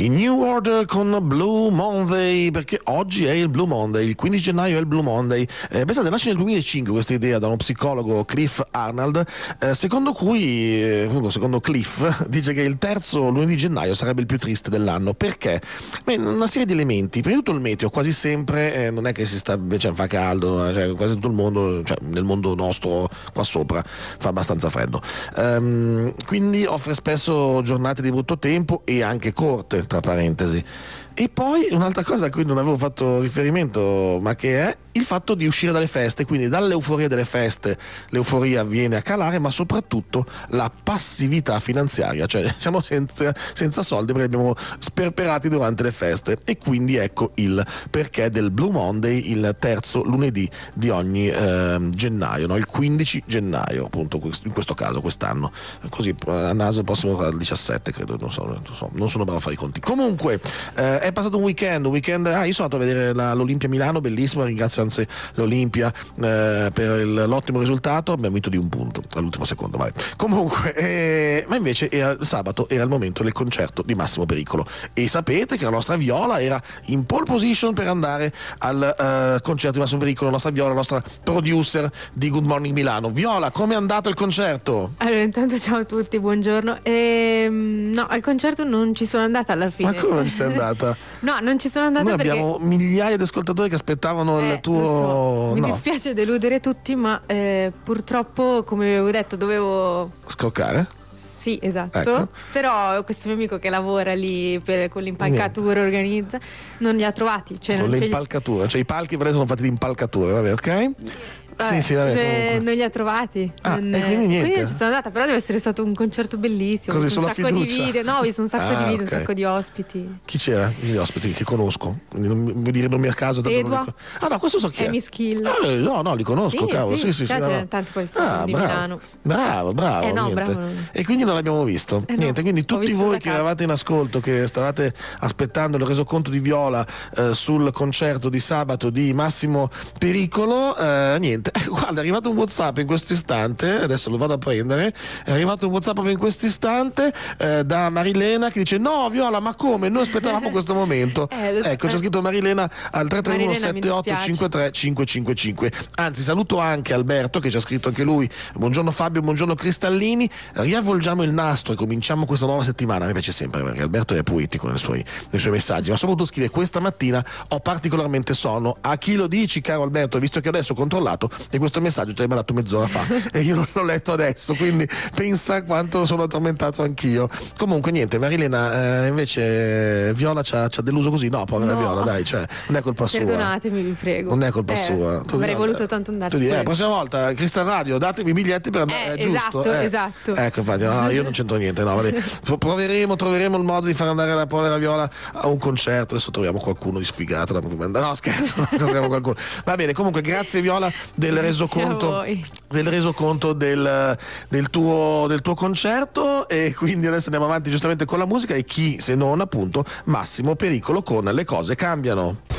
In New Order con Blue Monday, perché oggi è il Blue Monday, il 15 gennaio è il Blue Monday. Eh, pensate, nasce nel 2005 questa idea da uno psicologo Cliff Arnold, eh, secondo cui, eh, secondo Cliff, dice che il terzo lunedì gennaio sarebbe il più triste dell'anno. Perché? Beh, una serie di elementi. Prima di tutto il meteo, quasi sempre eh, non è che si sta, cioè, fa caldo, cioè, quasi tutto il mondo, cioè, nel mondo nostro qua sopra fa abbastanza freddo. Um, quindi offre spesso giornate di brutto tempo e anche corte tra parentesi. E poi un'altra cosa a cui non avevo fatto riferimento, ma che è il fatto di uscire dalle feste, quindi dall'euforia delle feste l'euforia viene a calare, ma soprattutto la passività finanziaria, cioè siamo senza, senza soldi perché abbiamo sperperati durante le feste e quindi ecco il perché del Blue Monday, il terzo lunedì di ogni eh, gennaio, no? il 15 gennaio appunto in questo caso quest'anno, così a naso il prossimo il 17 credo, non, so, non, so, non sono bravo a fare i conti. Comunque eh, è passato un weekend, un weekend, ah io sono andato a vedere la, l'Olimpia Milano, bellissimo, ringrazio anzi l'Olimpia eh, per il, l'ottimo risultato, abbiamo vinto di un punto all'ultimo secondo, vai. Comunque, eh, ma invece era, sabato era il momento del concerto di Massimo Pericolo e sapete che la nostra Viola era in pole position per andare al uh, concerto di Massimo Pericolo, la nostra Viola, la nostra producer di Good Morning Milano. Viola, come è andato il concerto? Allora, intanto ciao a tutti, buongiorno. Ehm, no, al concerto non ci sono andata alla fine. Ma come sei andata? No, non ci sono andata Noi perché... abbiamo migliaia di ascoltatori che aspettavano eh, il tuo... So. Mi no. dispiace deludere tutti, ma eh, purtroppo, come avevo detto, dovevo... Scoccare? Sì, esatto. Ecco. Però questo mio amico che lavora lì per, con l'impalcatura organizza, non li ha trovati. Cioè con non le impalcature, cioè i palchi per sono fatti di impalcature, vabbè, ok? Vabbè, sì, sì, vabbè, eh, non li ha trovati. Ah, non, e quindi niente. Quindi non ci sono andata, però deve essere stato un concerto bellissimo. Così, visto un sacco fiducia. di video, no, ho visto un sacco Ah, di video, ok. un sacco di ospiti. Chi c'era? Gli ospiti che conosco. Non vuol dire nomi a caso. Tedua. li Ah no, questo so chi è. Amy Skill. Eh, no, no, li conosco, Sì, cavolo. Sì, sì, sì, sì. no, sono Ah, di bravo. Milano. Bravo, bravo. Eh, no, niente. bravo, E quindi non l'abbiamo visto. Eh, no, niente, quindi tutti voi che eravate in ascolto, che stavate aspettando il resoconto di Viola eh, sul concerto di sabato di Massimo Pericolo, eh, niente. Guarda, è arrivato un WhatsApp in questo istante, adesso lo vado a prendere. È arrivato un WhatsApp proprio in questo istante eh, da Marilena che dice: No, Viola, ma come? Noi aspettavamo questo momento. Eh, ecco, c'è scritto Marilena al 331 Marilena, mi 7853 555. Anzi, saluto anche Alberto che ci ha scritto anche lui. Buongiorno Fabio, buongiorno Cristallini. Riavvolgiamo il nastro e cominciamo questa nuova settimana. Mi piace sempre perché Alberto è poetico nei suoi, nei suoi messaggi, ma soprattutto scrive questa mattina ho particolarmente sonno. A chi lo dici, caro Alberto, visto che adesso ho controllato e questo messaggio te l'hai mandato mezz'ora fa e io non l'ho letto adesso, quindi pensa quanto sono addormentato anch'io. Comunque niente, Marilena, eh, invece Viola ci ha, ci ha deluso così. No, povera No. Viola, dai, cioè, non è colpa sua. Perdonatemi, vi prego. Non è colpa Eh, sua. Tu Avrei voluto tanto andare Tu di, eh, la prossima volta, Crystal Radio, datemi i biglietti per andare. Eh, giusto. esatto, eh. esatto. Ecco, infatti, no, io non c'entro niente. No. Pro- Proveremo, troveremo il modo di far andare la povera Viola a un concerto. Adesso troviamo qualcuno di sfigato. No, scherzo, troviamo qualcuno. Va bene, comunque, grazie Viola del A resoconto. Del resoconto del, del tuo, del tuo concerto e quindi adesso andiamo avanti giustamente con la musica e chi se non appunto Massimo Pericolo con Le cose cambiano.